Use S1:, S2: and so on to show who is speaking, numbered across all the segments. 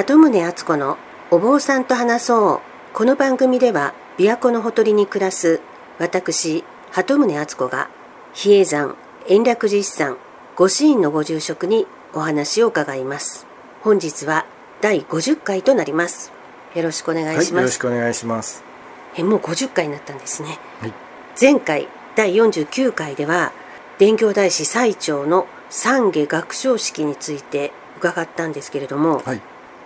S1: 鳩宗敦子のお坊さんと話そう。この番組では琵琶湖のほとりに暮らす私鳩宗敦子が比叡山延暦寺一山御支院のご住職にお話を伺います。本日は第50回となります。よろしくお願いします、
S2: はい、よろしくお願いします。
S1: えもう50回になったんですね、
S2: はい、
S1: 前回第49回では伝教大師最長の三下学章式について伺ったんですけれども、
S2: はい、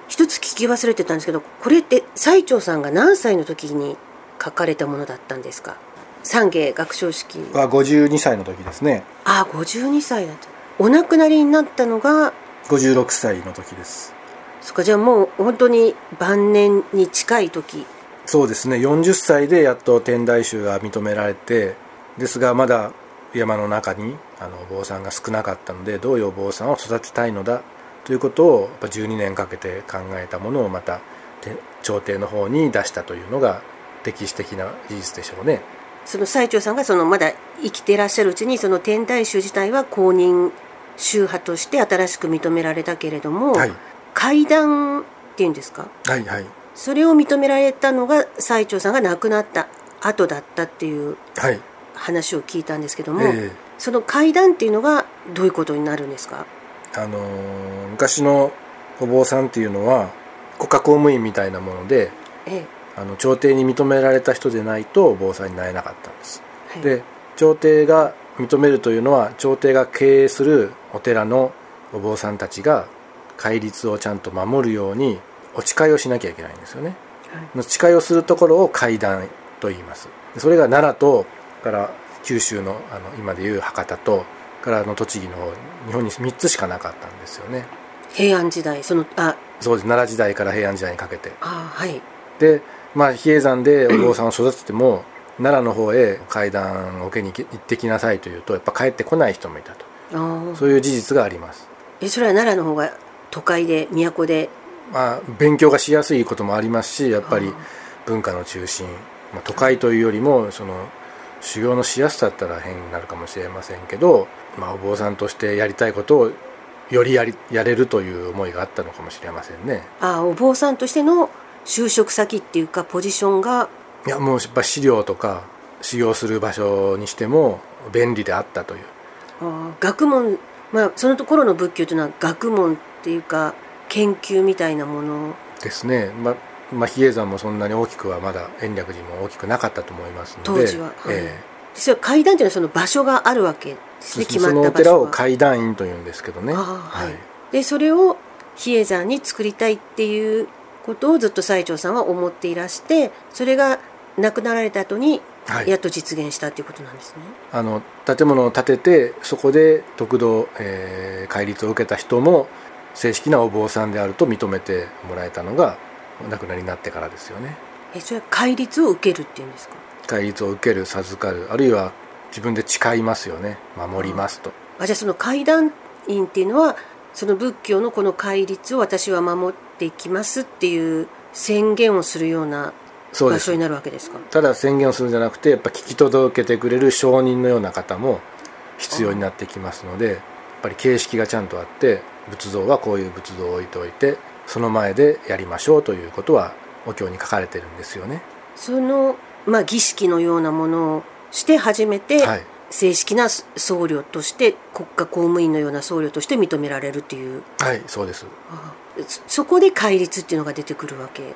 S1: 一つ聞き忘れてたんですけどこれって最長さんが何歳の時に書かれたものだったんですか？三下学章式。
S2: は52歳の時ですね。
S1: ああ52歳だった。お亡くなりになったのが
S2: 56歳の時です。
S1: そっかじゃあもう本当に晩年に近い時。
S2: そうですね。40歳でやっと天台宗が認められてですがまだ山の中にあのお坊さんが少なかったのでどういうお坊さんを育てたいのだということをやっぱ12年かけて考えたものをまた朝廷の方に出したというのが歴史的な事実でしょうね。
S1: その最澄さんがそのまだ生きていらっしゃるうちにその天台宗自体は公認宗派として新しく認められたけれども、
S2: はい、
S1: 階段っていうんですか、
S2: はいはい、
S1: それを認められたのが最澄さんが亡くなった後だったっていう話を聞いたんですけども、
S2: はいえ。ー、
S1: その階段っていうのがどういうことになるんですか？
S2: あのー、昔のお坊さんっていうのは国家公務員みたいなもので、
S1: ええ、
S2: あの朝廷に認められた人でないとお坊さんになれなかったんです、
S1: はい、
S2: で朝廷が認めるというのは朝廷が経営するお寺のお坊さんたちが戒律をちゃんと守るようにお誓いをしなきゃいけないんですよね、
S1: はい、
S2: 誓いをするところを戒壇と言います。それが奈良とから九州のあの今でいう博多とからの栃木の方日本に3つしかなかったんですよね。
S1: 平安時代そのあ
S2: そうです。奈良時代から平安時代にかけて。
S1: あはい。
S2: でまあ比叡山でお坊さんを育てても 奈良の方へ階段を受けに行ってきなさいというとやっぱ帰ってこない人もいたと。
S1: あ
S2: そういう事実があります。
S1: えそれは奈良の方が都会で都で？
S2: まあ勉強がしやすいこともありますしやっぱり文化の中心、まあ、都会というよりもその修行のしやすさだったら変になるかもしれませんけど、まあ、お坊さんとしてやりたいことをよりやりやれるという思いがあったのかもしれませんね。
S1: あお坊さんとしての就職先っていうかポジションが？
S2: いやもうやっぱ資料とか修行する場所にしても便利であったという。
S1: あ学問まあそのところの仏教というのは学問っていうか研究みたいなもの。
S2: ですね。まあまあ、比叡山もそんなに大きくはまだ延暦寺も大きくなかったと思いますので
S1: 当時は、はい。
S2: え
S1: 実は階段というのはその場所があるわけですね。決まった場所
S2: そのお寺を階段院というんですけどね。
S1: あはい、でそれを比叡山に作りたいっていうことをずっと最澄さんは思っていらしてそれが亡くなられた後に
S2: はい。
S1: やっと実現したっていうことなんですね、
S2: あの建物を建ててそこで得度、えー戒律を受けた人も正式なお坊さんであると認めてもらえたのがお亡くなりになってからですよね。
S1: えそれは戒律を受けるっていうんですか？
S2: 戒律を受ける授かるあるいは自分で誓いますよね。守りますと。
S1: あじゃあその戒壇院っていうのはその仏教のこの戒律を私は守っていきますっていう宣言をするような場所になるわけですか？
S2: ただ宣言をするんじゃなくてやっぱ聞き届けてくれる証人のような方も必要になってきますのでやっぱり形式がちゃんとあって仏像はこういう仏像を置いておいてその前でやりましょうということはお経に書かれてるんですよね。
S1: その、まあ、儀式のようなものをして初めて、
S2: はい、
S1: 正式な僧侶として国家公務員のような僧侶として認められるっていう。
S2: はい、そうです。
S1: そそこで戒律っていうのが出てくるわけ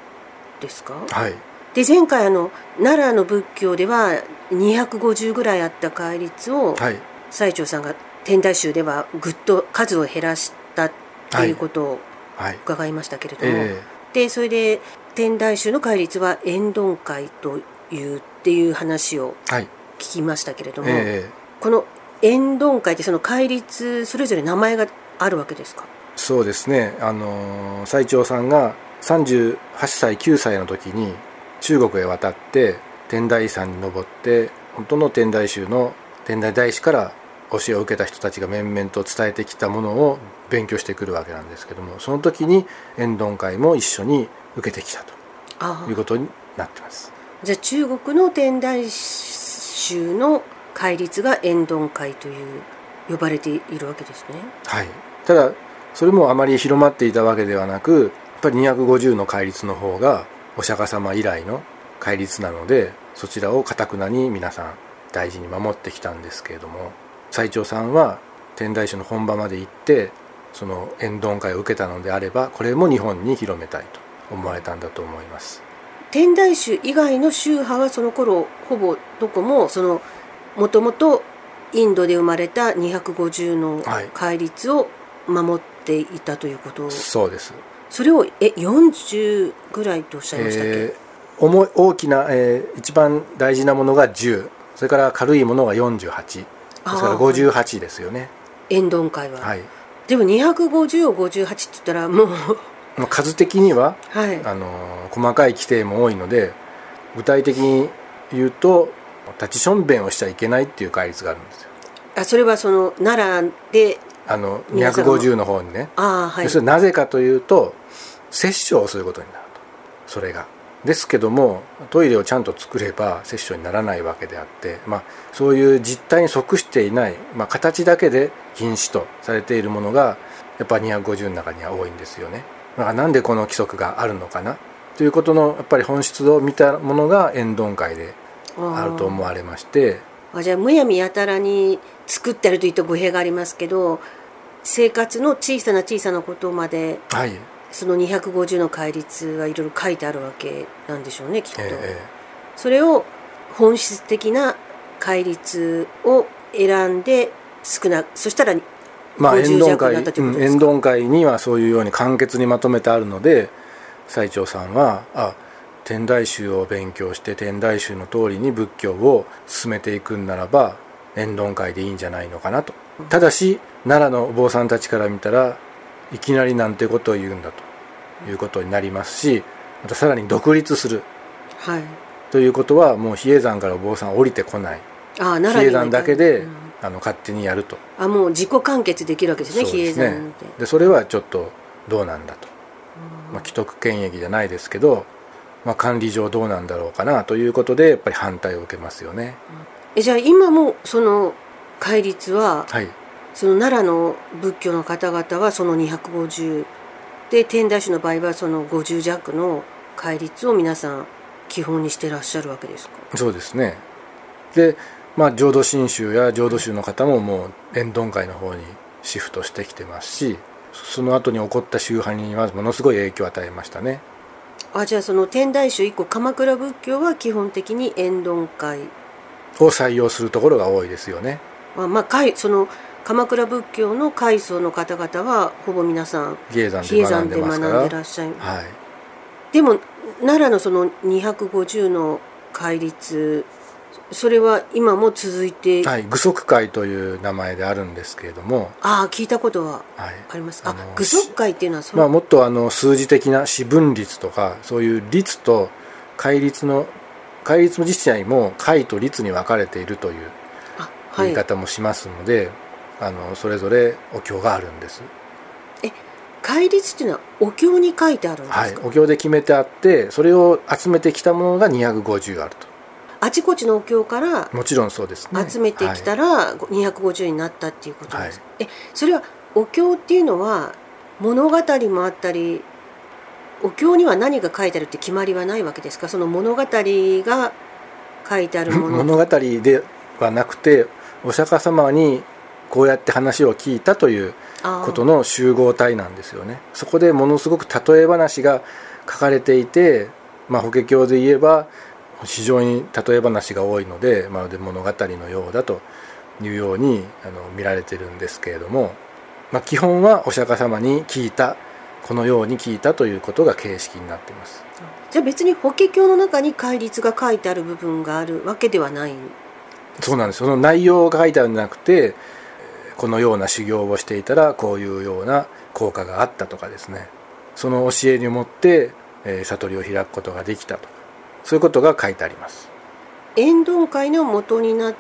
S1: ですか？
S2: はい、
S1: で前回あの奈良の仏教では250ぐらいあった戒律を
S2: はい、
S1: 最澄さんが天台宗ではぐっと数を減らしたっていうことを
S2: はい、
S1: 伺いましたけれども、
S2: え。
S1: でそれで天台宗の戒律は円頓会というっていう話を聞きましたけれども、
S2: ええ
S1: この円頓会ってその戒律それぞれ名前があるわけですか？
S2: そうですね。あのー最澄さんが38歳9歳の時に中国へ渡って天台山に登って本当の天台宗の天台大師から教えを受けた人たちが面々と伝えてきたものを勉強してくるわけなんですけどもその時に円頓会も一緒に受けてきた
S1: あ
S2: ということになってます
S1: じゃあ中国の天台宗の戒律が円頓会という呼ばれているわけですね。
S2: はい。ただそれもあまり広まっていたわけではなくやっぱり250の戒律の方がお釈迦様以来の戒律なのでそちらをかたくなに皆さん大事に守ってきたんですけれども最澄さんは天台宗の本場まで行ってその縁丼会を受けたのであればこれも日本に広めたいと思われたんだと思います。
S1: 天台宗以外の宗派はその頃ほぼどこもそのもともとインドで生まれた250の戒律を守っていたということ、はい、
S2: そうです。
S1: それをえ40ぐらいとおっしゃいましたっけ、え
S2: ー、大きな、えー、一番大事なものが10それから軽いものが48ですから58ですよね。
S1: 縁丼会は。
S2: はい。
S1: でも250を58って言ったらもう
S2: 数的には、はい、あの細かい規定も多いので具体的に言うと立ちしょんべんをしちゃいけないっていう戒律があるんですよ。
S1: あそれはその奈良で
S2: あの250の。方にね。
S1: あ、はい、
S2: それなぜかというと殺生をすることになるとそれが。ですけどもトイレをちゃんと作れば殺生にならないわけであって、まあ、そういう実態に即していない、まあ、形だけで禁止とされているものがやっぱ250の中には多いんですよね。だからなんでこの規則があるのかな？ということのやっぱり本質を見たものが縁丼会であると思われまして。
S1: あじゃあむやみやたらに作ってるというと語弊がありますけど生活の小さな小さなことまで、
S2: はい、
S1: その250の戒律がいろいろ書いてあるわけなんでしょうねきっと、えー、それを本質的な戒律を選んで少なそしたら
S2: まあ縁丼会縁丼会にはそういうように簡潔にまとめてあるので最澄さんはあ天台宗を勉強して天台宗の通りに仏教を進めていくんならば縁丼会でいいんじゃないのかなと。ただし奈良のお坊さんたちから見たらいきなりなんてことを言うんだと。いうことになりますしまたさらに独立する、
S1: はい、
S2: ということはもう比叡山からお坊さん降りてこない。
S1: あ比
S2: 叡山だけで、うん、あの勝手にやると。
S1: あもう自己完結できるわけですね比叡山って。
S2: でそれはちょっとどうなんだと、うん、まあ、既得権益じゃないですけど、まあ、管理上どうなんだろうかなということでやっぱり反対を受けますよね、
S1: うん、えじゃあ今もその戒律は、
S2: はい、
S1: その奈良の仏教の方々はその250で天台宗の場合はその50弱の戒律を皆さん基本にしてらっしゃるわけですか？
S2: そうですね。でまあ浄土真宗や浄土宗の方ももう縁丼会の方にシフトしてきてますしその後に起こった宗派にはものすごい影響を与えましたね。
S1: あじゃあその天台宗以降鎌倉仏教は基本的に縁丼会
S2: を採用するところが多いですよね。
S1: まあ、まあ、その鎌倉仏教の開祖の方々はほぼ皆さん
S2: 比叡山で学
S1: んでらっしゃい。
S2: ます、はい、
S1: でも奈良のその250の戒律それは今も続いて
S2: はい具足会という名前であるんですけれども。
S1: ああ聞いたことはあります、はい、あ具足会っていうのは
S2: そまあ、もっとあの数字的な四分律とかそういう律と戒律の戒律の自体も戒と律に分かれているという言い方もしますので、あのそれぞれお経があるんです。
S1: え戒律っていうのはお経に書いてあるんですか、はい、
S2: お経で決めてあってそれを集めてきたものが250あると
S1: あちこちのお経から
S2: もちろんそうです、ね、
S1: 集めてきたら250になったっていうことです、はい、えそれはお経っていうのは物語もあったりお経には何が書いてあるって決まりはないわけですか？その物語が書いてあるもの。
S2: 物語ではなくてお釈迦様にこうやって話を聞いたということの集合体なんですよね。そこでものすごく例え話が書かれていて、まあ、法華経で言えば非常に例え話が多いのでまるで物語のようだというようにあの見られてるんですけれども、まあ、基本はお釈迦様に聞いたこのように聞いたということが形式になっています。
S1: じゃあ別に法華経の中に戒律が書いてある部分があるわけではない。
S2: そうなんです。その内容が書いてあるんじゃなくてこのような修行をしていたらこういうような効果があったとかですね。その教えにもって、えー、悟りを開くことができたとそういうことが書いてあります。
S1: 縁丼会の元になっ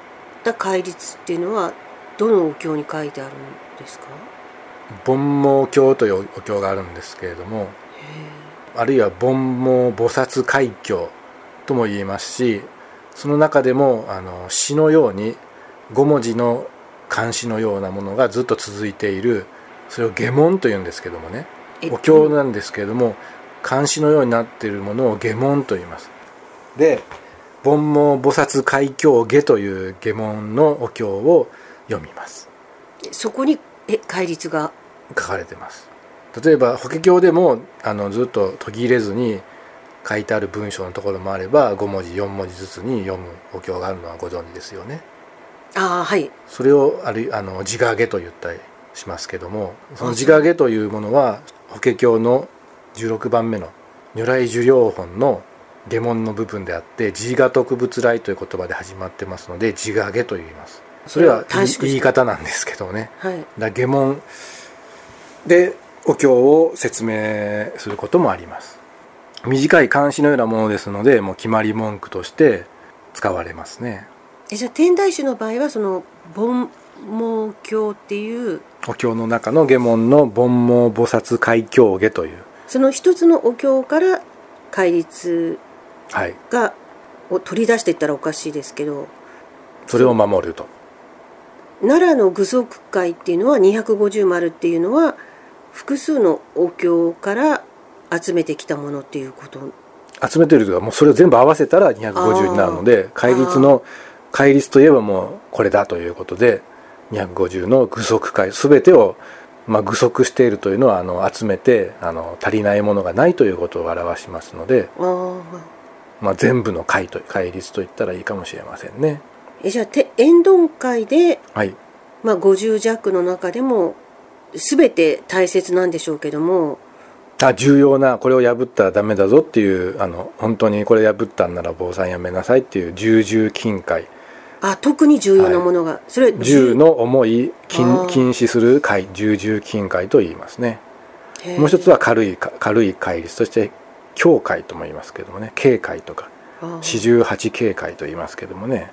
S1: た戒律っていうのはどのお経に書いてあるんですか？
S2: 煩悩経というお経があるんですけれどもあるいは煩悩菩薩海経とも言いますしその中でもあの詩のように5文字の漢詩のようなものがずっと続いているそれを下門というんですけどもね。
S1: え
S2: お経なんですけれども漢詩のようになっているものを下門と言いますで煩悩菩薩海峡下という下門のお経を読みます。
S1: そこにえ戒律が？
S2: 書かれてます。例えば法華経でもあのずっと途切れずに書いてある文章のところもあれば5文字4文字ずつに読むお経があるのはご存知ですよね。
S1: ああはい。
S2: それをあるあの自我下と言ったりしますけどもその自我下というものは法華経の16番目の如来寿量本の下門の部分であって自我特仏来という言葉で始まってますので自我下と言います。それは言い方なんですけどね。
S1: はい。
S2: だ下門でお経を説明することもあります。短い漢詩のようなものですのでもう決まり文句として使われますね。
S1: えじゃあ天台宗の場合はその煩悩経っていう
S2: お経の中の下門の煩悩菩薩海峡下という。
S1: その一つのお経から戒律
S2: はい
S1: がを取り出していったらおかしいですけど。
S2: それを守ると。
S1: 奈良の具足会っていうのは250丸っていうのは複数のお経から集めてきたものっていうこと。
S2: 集めてるというかもうそれを全部合わせたら250になるので戒律の戒律といえばもうこれだということで250の具足会全てをまあ具足しているというのはあの集めてあの足りないものがないということを表しますので、まあ、全部の会と戒律と言ったらいいかもしれませんね。
S1: えじゃあて縁論会で、
S2: はい。
S1: まあ、50弱の中でも全て大切なんでしょうけども。
S2: あ重要なこれを破ったらダメだぞっていうあの本当にこれ破ったんなら坊さんやめなさいっていう重々禁戒
S1: あ特に重要なものが、それ
S2: 銃の重い禁止する戒重々禁戒と言いますね。もう一つは軽いか軽い戒律として教戒とも言いますけどもね警戒とか四十八警戒と言いますけどもね。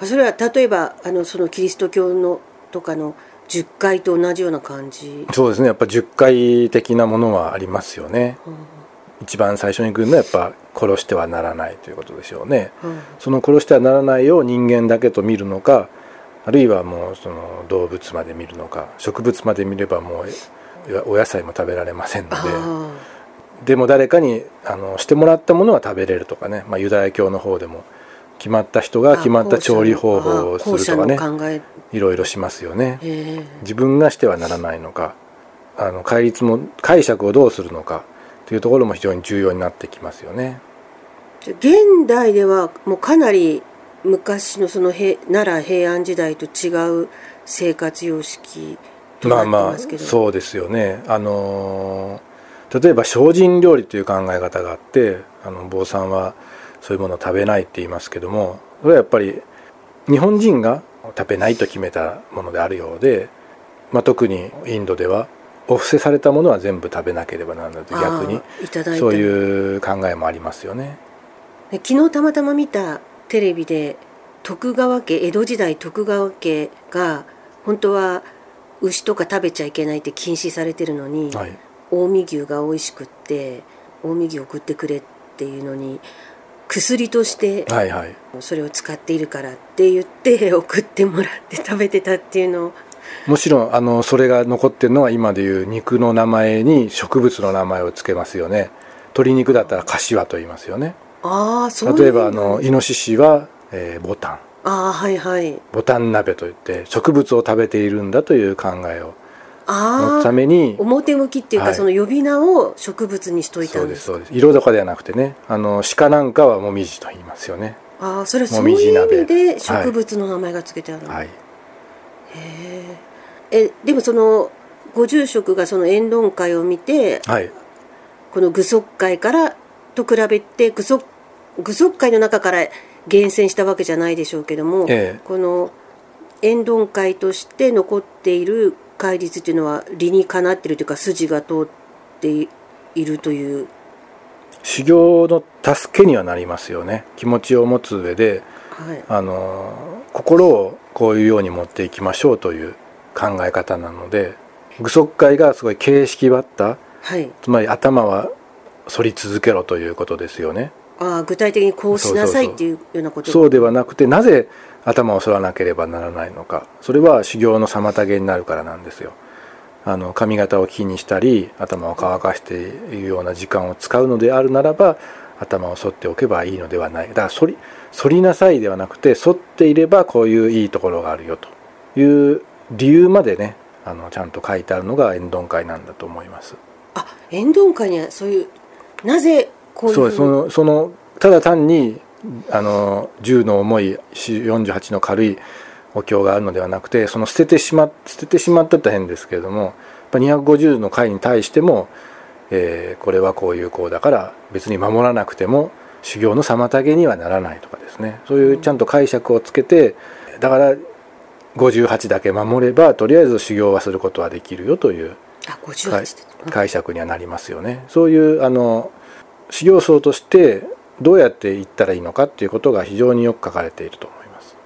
S1: あそれは例えばあのそのキリスト教のとかの10回と同じような感じ、
S2: そうですね。やっぱ十戒的なものはありますよね。一番最初に来るのはやっぱ殺してはならないということでしょうね。
S1: うん。
S2: その殺してはならないを人間だけと見るのかあるいはもうその動物まで見るのか植物まで見ればもうお野菜も食べられませんので。
S1: あ
S2: でも誰かにあのしてもらったものは食べれるとかね、まあ、ユダヤ教の方でも決まった人が決まった調理方法をするとかね。いろいろしますよね。自分がしてはならないのかあの戒律も解釈をどうするのかというところも非常に重要になってきますよね。
S1: 現代ではもうかなり昔のその平奈良平安時代と違う生活様式となって
S2: まあまあ
S1: ますけど、
S2: そうですよね。あのー例えば精進料理という考え方があってあの坊さんはそういうものを食べないって言いますけどもそれはやっぱり日本人が食べないと決めたものであるようで、まあ、特にインドではお布施されたものは全部食べなければならないと逆にそういう考えもありますよね。
S1: で昨日たまたま見たテレビで徳川家江戸時代徳川家が本当は牛とか食べちゃいけないって禁止されてるのに、
S2: はい、
S1: 近江牛が美味しくって近江牛送ってくれっていうのに薬としてそれを使っているからって言って 送ってもらって食べてたっていうのを。
S2: もちろんあのそれが残ってるのは今でいう肉の名前に植物の名前を付けますよね。鶏肉だったら柏と言いますよね。
S1: ああそういう
S2: 例えばあのイノシシは、えーボタン。
S1: ああはいはい。
S2: ボタン鍋といって植物を食べているんだという考えを持つために
S1: 表向きっていうか、
S2: はい。
S1: その呼び名を植物にしといた
S2: そ
S1: んで
S2: うですすそうです。色とかではなくてねあの鹿なんかはもみじと言いますよね。
S1: ああそれは
S2: も
S1: そういう意味で植物の名前が付けてあるの、
S2: はい。
S1: へええでもそのご住職がその言論会を見て
S2: はい。
S1: この具足会からと比べて具足具足会の中から厳選したわけじゃないでしょうけども、
S2: ええ。
S1: この言論会として残っている戒律っていうのは理にかなっているというか筋が通っているという。
S2: 修行の助けにはなりますよね。気持ちを持つ上で
S1: はい。
S2: あの心をこういうように持っていきましょうという考え方なので具足会がすごい形式ばった
S1: はい。
S2: つまり頭は反り続けろということですよね。
S1: ああ具体的にこうしなさいっていうようなこと
S2: そうではなくてなぜ頭を反らなければならないのか。それは修行の妨げになるからなんですよ。あの髪型を気にしたり頭を乾かしているような時間を使うのであるならば頭を剃っておけばいいのではない。だから剃り剃りなさいではなくて剃っていればこういういいところがあるよという理由までねあのちゃんと書いてあるのが縁丼会なんだと思います。
S1: あ縁丼会にはそういうなぜこういう
S2: そうそのそのただ単にあの銃の重い48の軽いお経があるのではなくてその捨ててしま捨ててしまったって変ですけれどもやっぱ250の回に対しても、えーこれはこういう項だから別に守らなくても修行の妨げにはならないとかですね。そういうちゃんと解釈をつけてだから58だけ守ればとりあえず修行はすることはできるよという
S1: あ58って
S2: 解釈にはなりますよね。そういうあの修行僧としてどうやっていったらいいのかっていうことが非常によく書かれていると思います。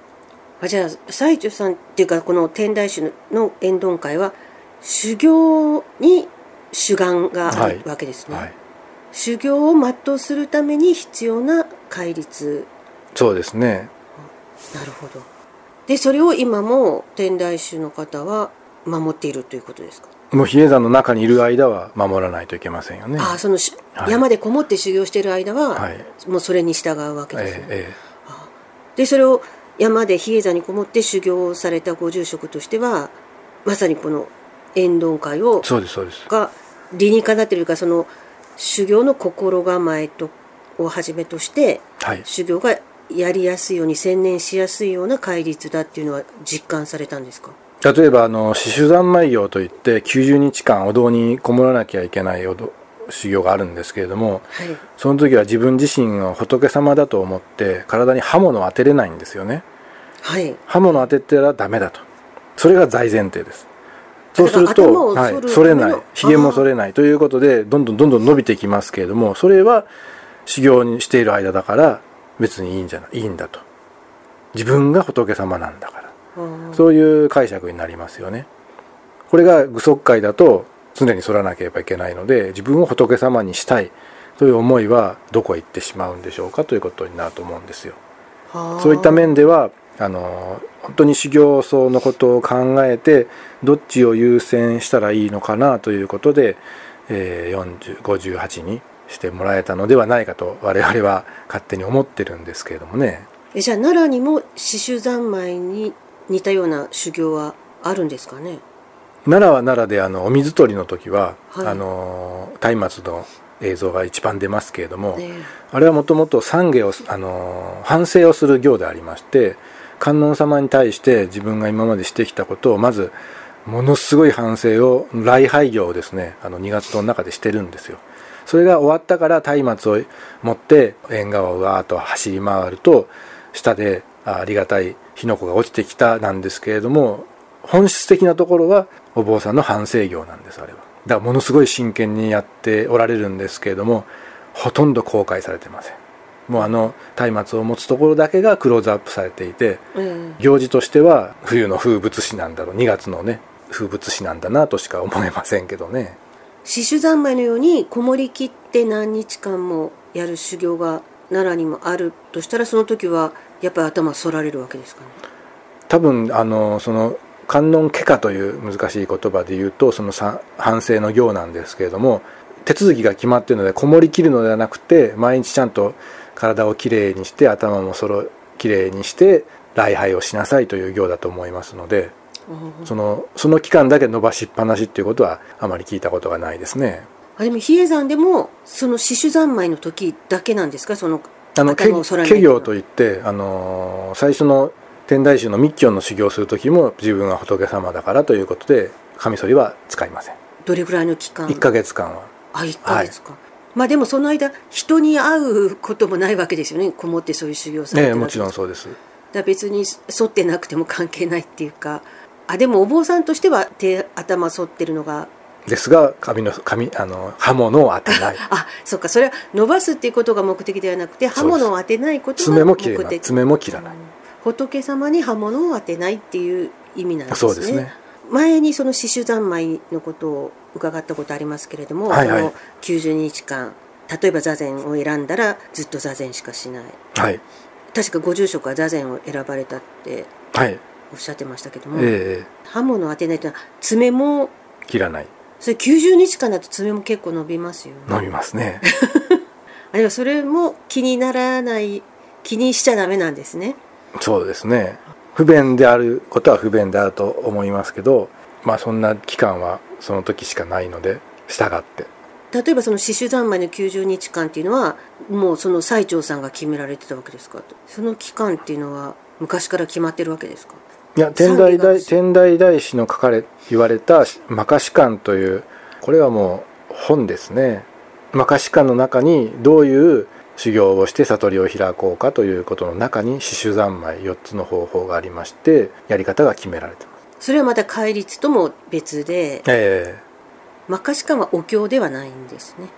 S1: あじゃあ最中さんっていうかこの天台宗の縁丼会は修行に主眼があるわけですね、
S2: はい。
S1: 修行を全うするために必要な戒律。
S2: そうですね。
S1: なるほど。でそれを今も天台宗の方は守っているということですか、
S2: もう比叡山の中にいる間は守らないといけませんよね。
S1: ああそのし、
S2: はい。
S1: 山でこもって修行している間は、
S2: はい。
S1: もうそれに従うわけですね、
S2: ええ
S1: でそれを山で比叡山にこもって修行をされたご住職としてはまさにこの縁丼会を
S2: ええそうですそうです。
S1: が理にかなっているかその修行の心構えとをはじめとして
S2: はい。
S1: 修行がやりやすいように専念しやすいような戒律だっていうのは実感されたんですか？
S2: 例えばあの四種三昧行といって90日間お堂にこもらなきゃいけないお堂修行があるんですけれども
S1: はい。
S2: その時は自分自身を仏様だと思って体に刃物を当てれないんですよね。
S1: はい。
S2: 刃物を当ててらダメだと。それが大前提です。そうすると、はい
S1: 剃
S2: れない。ひげも剃れない。ということでどんどんどんどん伸びてきますけれどもそれは修行にしている間だから別にいいんじゃないいいんだと。自分が仏様なんだからそういう解釈になりますよね。これが具足戒だと常に剃らなければいけないので自分を仏様にしたいという思いはどこへ行ってしまうんでしょうかということになると思うんですよ。そういった面ではあの本当に修行僧のことを考えてどっちを優先したらいいのかなということで、えー、40 58にしてもらえたのではないかと我々は勝手に思ってるんですけれどもね。
S1: えじゃあ奈良にも四種三昧に似たような修行はあるんですかね？
S2: 奈良は奈良であのお水取りの時は、
S1: はい。
S2: あの松明の映像が一番出ますけれども、
S1: ね
S2: あれはもともと懺悔をあの反省をする行でありまして観音様に対して自分が今までしてきたことをまずものすごい反省を礼拝行をですねあの2月の中でしてるんですよ。それが終わったから松明を持って縁側をわーっと走り回ると下であありがたい火の粉が落ちてきたなんですけれども本質的なところはお坊さんの反省業なんですあれは。だからものすごい真剣にやっておられるんですけれどもほとんど公開されてません。もうあの松明を持つところだけがクローズアップされていて
S1: え
S2: 行事としては冬の風物詩なんだろう2月のね風物詩なんだなとしか思えませんけどね。
S1: 四種三昧のようにこもりきって何日間もやる修行が奈良にもあるとしたらその時はやっぱり頭反られるわけですかね？
S2: 多分あのその観音家家という難しい言葉で言うとそのさ反省の行なんですけれども手続きが決まっているのでこもりきるのではなくて毎日ちゃんと体をきれいにして頭もそろきれいにして礼拝をしなさいという行だと思いますのでそのその期間だけ伸ばしっぱなしっていうことはあまり聞いたことがないですね。
S1: あでも比叡山でもその四種三昧の時だけなんですか？その
S2: あの家業といって、あのー最初の天台宗の密教の修行をする時も自分は仏様だからということでカミソリは使いません。
S1: どれぐらいの期間
S2: ？1ヶ月間は。
S1: あ1ヶ月か、まあでもその間人に会うこともないわけですよね。こもってそういう修行されて
S2: ええもちろんそうです。
S1: だ別に反ってなくても関係ないっていうか。あでもお坊さんとしては手頭反ってるのが
S2: ですが髪の髪あの刃物を当てない。
S1: あそっかそれは伸ばすっていうことが目的ではなくて刃物を当てないことが
S2: 爪
S1: 目的
S2: も切れない。爪も切らない。
S1: 仏様に刃物を当てないっていう意味なんですね。
S2: そうですね。
S1: 前にその四種三昧のことを伺ったことありますけれども、
S2: はいはい。
S1: その90日間例えば座禅を選んだらずっと座禅しかしない。
S2: はい。
S1: 確かご住職は座禅を選ばれたって
S2: はい。
S1: おっしゃってましたけども、
S2: ええ。
S1: 刃物を当てないというのは爪も
S2: 切らない
S1: それ90日間だと爪も結構伸びますよね。
S2: 伸びますね。
S1: あるいはそれも気にならない気にしちゃダメなんですね。
S2: そうですね。不便であることは不便であると思いますけどまあそんな期間はその時しかないので従って。
S1: 例えばその刺繍三昧の90日間っていうのはもうその最長さんが決められてたわけですか？その期間っていうのは昔から決まってるわけですか？
S2: いや天台大天台大師の書かれ言われた「摩訶止観」というこれはもう本ですね。摩訶止観の中にどういう修行をして悟りを開こうかということの中に刺繍三昧4つの方法がありましてやり方が決められてます。
S1: それはまた戒律とも別で
S2: え
S1: 摩訶止観はお経ではないんですね。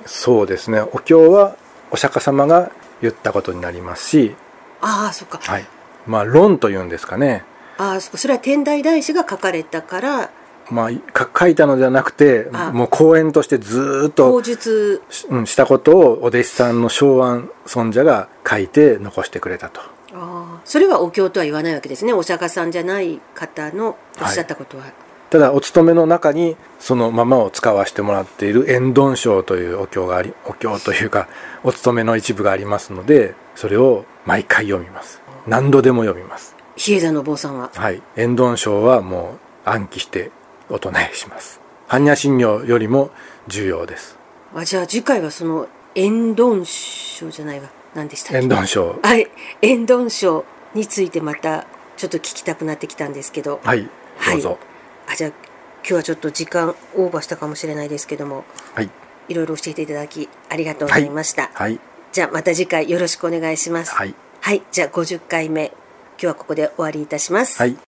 S2: えそうですね。お経はお釈迦様が言ったことになりますし
S1: ああそっか。
S2: はいまあ論というんですかね。
S1: ああそそれは天台大師が書かれたから。
S2: まあか書いたのではなくて
S1: あ。
S2: もう講演としてずーっと
S1: 口述。
S2: しうん、したことをお弟子さんの昭安尊者が書いて残してくれたと。
S1: ああそれはお経とは言わないわけですね。お釈迦さんじゃない方のおっしゃったことは、
S2: ただお勤めの中にそのままを使わせてもらっている円頓章というお経がありお経というかお勤めの一部がありますのでそれを毎回読みます何度でも読みます。
S1: 比叡山のお坊さんは？
S2: はい。円頓章はもう暗記してお唱えします。般若心経よりも重要です。
S1: あじゃあ次回はその円頓書じゃないわ。何でしたっけ？
S2: 円頓章。
S1: はい。円頓書についてまたちょっと聞きたくなってきたんですけど。
S2: はい。どうぞ。
S1: あじゃあ今日はちょっと時間オーバーしたかもしれないですけども。
S2: はい。
S1: いろいろ教えていただきありがとうございました、
S2: はい。
S1: じゃあまた次回よろしくお願いします。
S2: はい
S1: はい、じゃあ50回目今日はここで終わりいたします、
S2: はい。